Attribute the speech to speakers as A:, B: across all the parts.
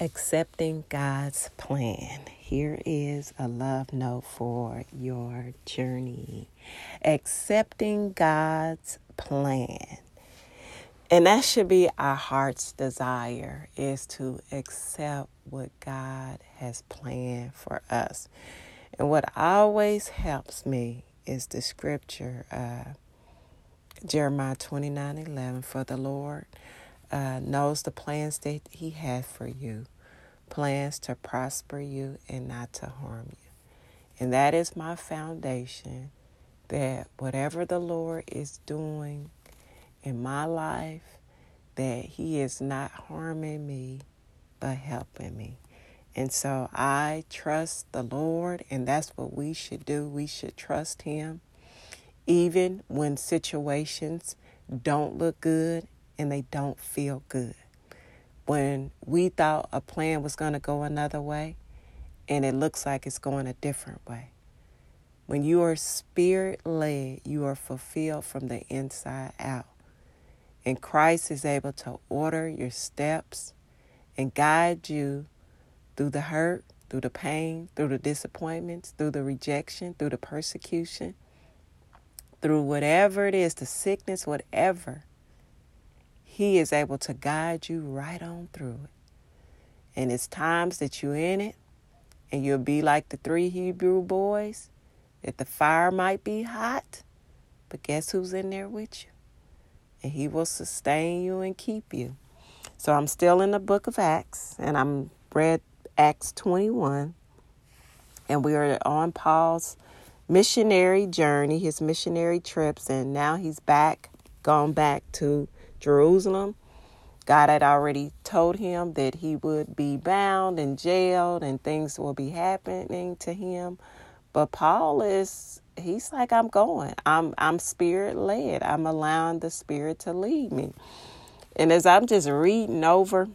A: Accepting God's plan. Here is a love note for your journey. Accepting God's plan. And that should be our heart's desire is to accept what God has planned for us. And what always helps me is the scripture, uh, Jeremiah 29 11. For the Lord uh, knows the plans that He has for you plans to prosper you and not to harm you. And that is my foundation that whatever the Lord is doing in my life, that He is not harming me, but helping me. And so I trust the Lord, and that's what we should do. We should trust Him, even when situations don't look good and they don't feel good. When we thought a plan was going to go another way and it looks like it's going a different way. When you are spirit led, you are fulfilled from the inside out. And Christ is able to order your steps and guide you through the hurt, through the pain, through the disappointments, through the rejection, through the persecution, through whatever it is, the sickness, whatever. He is able to guide you right on through it. And it's times that you're in it and you'll be like the three Hebrew boys, that the fire might be hot, but guess who's in there with you? And he will sustain you and keep you. So I'm still in the book of Acts and I'm read Acts 21. And we are on Paul's missionary journey, his missionary trips, and now he's back, gone back to Jerusalem. God had already told him that he would be bound and jailed and things will be happening to him. But Paul is he's like I'm going. I'm I'm spirit led. I'm allowing the spirit to lead me. And as I'm just reading over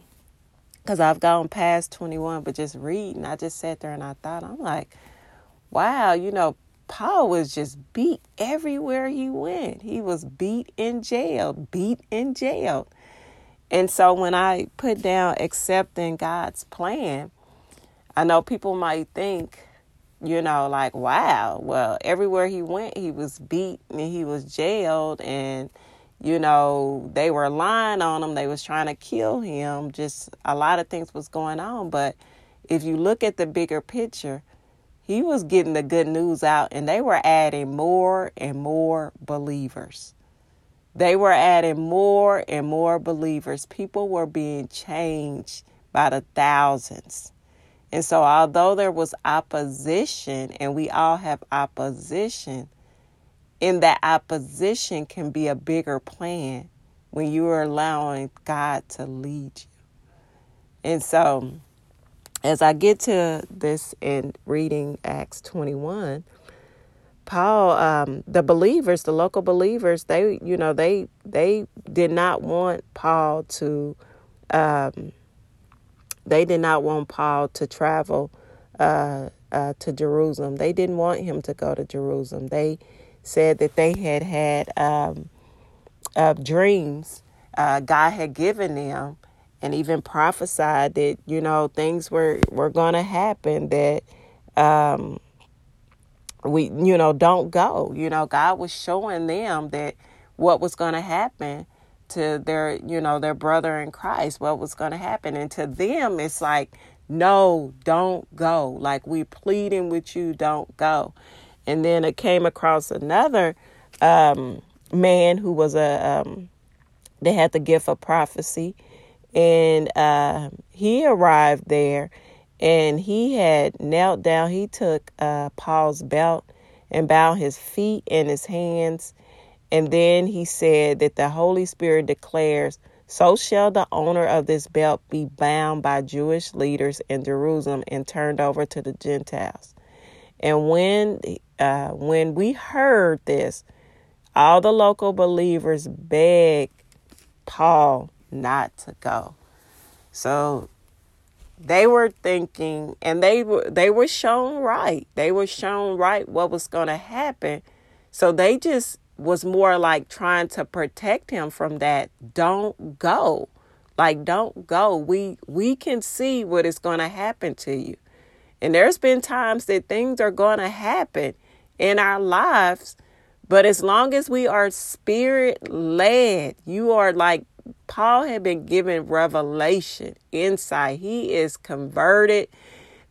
A: cuz I've gone past 21 but just reading, I just sat there and I thought I'm like wow, you know, Paul was just beat everywhere he went. He was beat in jail, beat in jail. And so when I put down accepting God's plan, I know people might think, you know, like, wow, well, everywhere he went, he was beat and he was jailed and you know, they were lying on him, they was trying to kill him, just a lot of things was going on, but if you look at the bigger picture, he was getting the good news out, and they were adding more and more believers. They were adding more and more believers. People were being changed by the thousands. And so, although there was opposition, and we all have opposition, in that opposition can be a bigger plan when you are allowing God to lead you. And so, as I get to this in reading Acts 21, Paul, um, the believers, the local believers, they, you know, they they did not want Paul to, um, they did not want Paul to travel uh, uh, to Jerusalem. They didn't want him to go to Jerusalem. They said that they had had um, uh, dreams uh, God had given them and even prophesied that you know things were were going to happen that um we you know don't go. You know god was showing them that what was going to happen to their you know their brother in christ what was going to happen. And to them it's like no don't go. Like we pleading with you don't go. And then it came across another um man who was a um they had the gift of prophecy and uh, he arrived there and he had knelt down. He took uh, Paul's belt and bound his feet and his hands. And then he said that the Holy Spirit declares, So shall the owner of this belt be bound by Jewish leaders in Jerusalem and turned over to the Gentiles. And when uh, when we heard this, all the local believers begged Paul not to go. So they were thinking and they were they were shown right. They were shown right what was going to happen. So they just was more like trying to protect him from that. Don't go. Like don't go. We we can see what is going to happen to you. And there's been times that things are going to happen in our lives, but as long as we are spirit led, you are like Paul had been given revelation, insight. He is converted.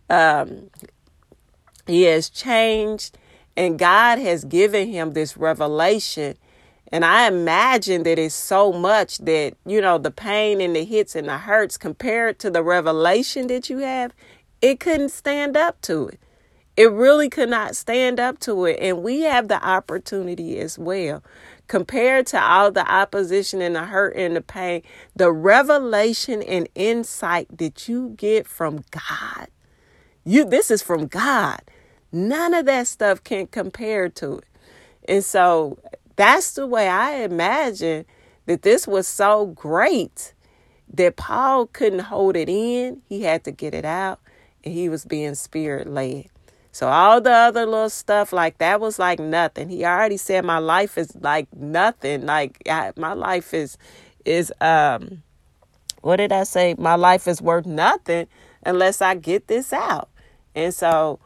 A: Um, he has changed, and God has given him this revelation. And I imagine that it's so much that, you know, the pain and the hits and the hurts compared to the revelation that you have, it couldn't stand up to it. It really could not stand up to it. And we have the opportunity as well compared to all the opposition and the hurt and the pain, the revelation and insight that you get from God. You this is from God. None of that stuff can compare to it. And so that's the way I imagine that this was so great that Paul couldn't hold it in. He had to get it out and he was being spirit led. So all the other little stuff like that was like nothing. He already said my life is like nothing. Like I, my life is is um what did I say? My life is worth nothing unless I get this out. And so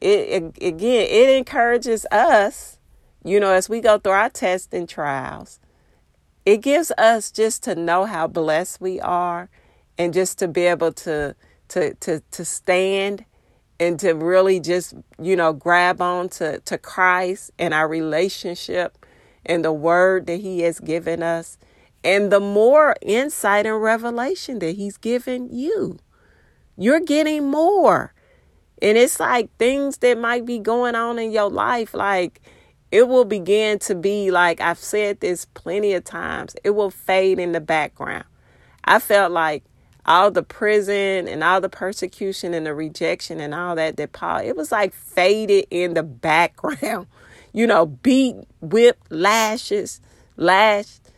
A: it, it again it encourages us, you know, as we go through our tests and trials. It gives us just to know how blessed we are and just to be able to to to to stand and to really just, you know, grab on to, to Christ and our relationship and the word that He has given us, and the more insight and revelation that He's given you. You're getting more. And it's like things that might be going on in your life, like it will begin to be like I've said this plenty of times, it will fade in the background. I felt like all the prison and all the persecution and the rejection and all that that Paul it was like faded in the background. You know, beat, whip, lashes, lashed.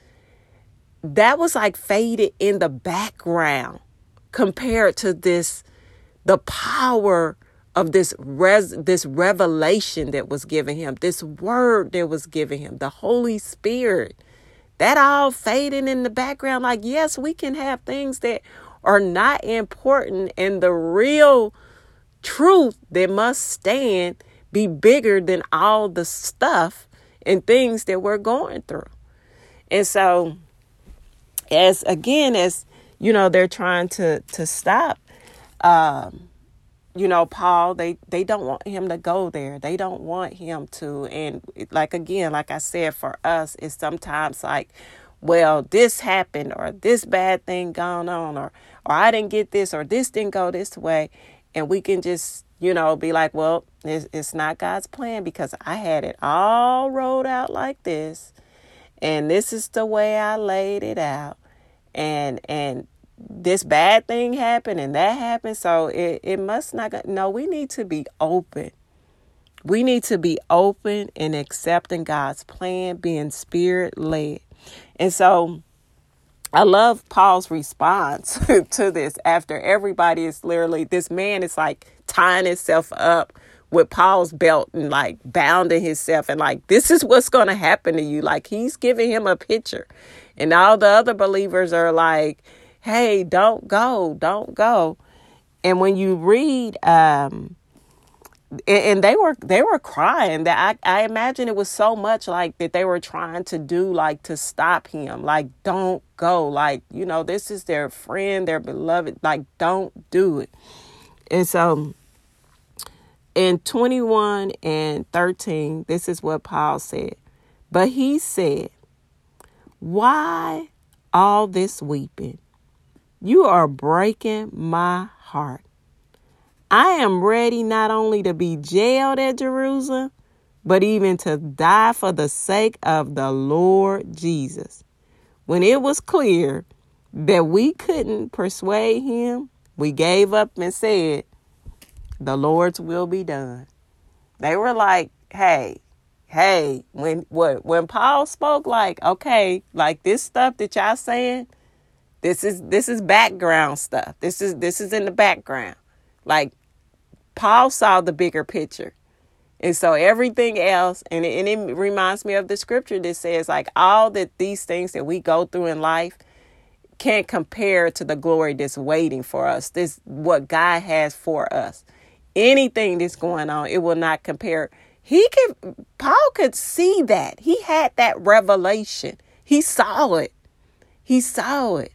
A: That was like faded in the background compared to this the power of this res this revelation that was given him, this word that was given him, the Holy Spirit. That all fading in the background. Like, yes, we can have things that are not important and the real truth that must stand be bigger than all the stuff and things that we're going through. And so as again as you know they're trying to to stop um you know paul they they don't want him to go there they don't want him to and like again like i said for us it's sometimes like well this happened or this bad thing gone on or or I didn't get this or this didn't go this way. And we can just, you know, be like, well, it's, it's not God's plan because I had it all rolled out like this. And this is the way I laid it out. And, and, this bad thing happened and that happened so it, it must not go no we need to be open we need to be open and accepting god's plan being spirit led and so I love Paul's response to this after everybody is literally, this man is like tying himself up with Paul's belt and like bounding himself and like, this is what's going to happen to you. Like he's giving him a picture. And all the other believers are like, hey, don't go, don't go. And when you read, um, and they were they were crying that I, I imagine it was so much like that they were trying to do like to stop him like don't go like you know this is their friend their beloved like don't do it. And so in 21 and 13 this is what paul said. But he said why all this weeping? You are breaking my heart I am ready not only to be jailed at Jerusalem, but even to die for the sake of the Lord Jesus. When it was clear that we couldn't persuade him, we gave up and said, The Lord's will be done. They were like, hey, hey, when what when Paul spoke, like, okay, like this stuff that y'all saying, this is this is background stuff. This is this is in the background. Like Paul saw the bigger picture. And so everything else, and it, and it reminds me of the scripture that says, like, all that these things that we go through in life, can't compare to the glory that's waiting for us. This what God has for us. Anything that's going on, it will not compare. He could Paul could see that. He had that revelation. He saw it. He saw it.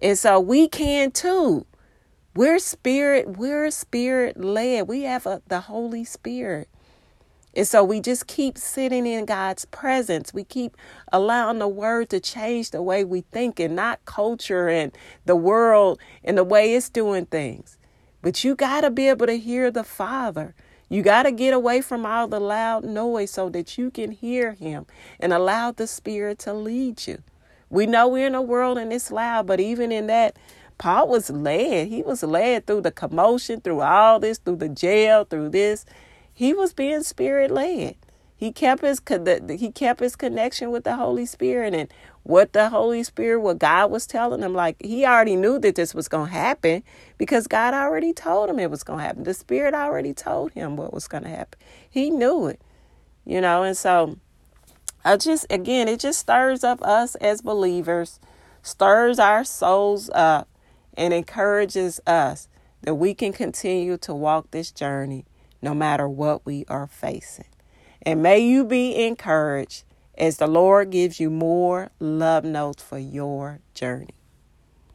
A: And so we can too. We're spirit, we're spirit led. We have a, the Holy Spirit. And so we just keep sitting in God's presence. We keep allowing the word to change the way we think and not culture and the world and the way it's doing things. But you got to be able to hear the Father. You got to get away from all the loud noise so that you can hear Him and allow the Spirit to lead you. We know we're in a world and it's loud, but even in that, Paul was led. He was led through the commotion, through all this, through the jail, through this. He was being spirit led. He kept his he kept his connection with the Holy Spirit and what the Holy Spirit, what God was telling him. Like he already knew that this was going to happen because God already told him it was going to happen. The Spirit already told him what was going to happen. He knew it, you know. And so, I just again, it just stirs up us as believers, stirs our souls up, and encourages us that we can continue to walk this journey no matter what we are facing. And may you be encouraged as the Lord gives you more love notes for your journey.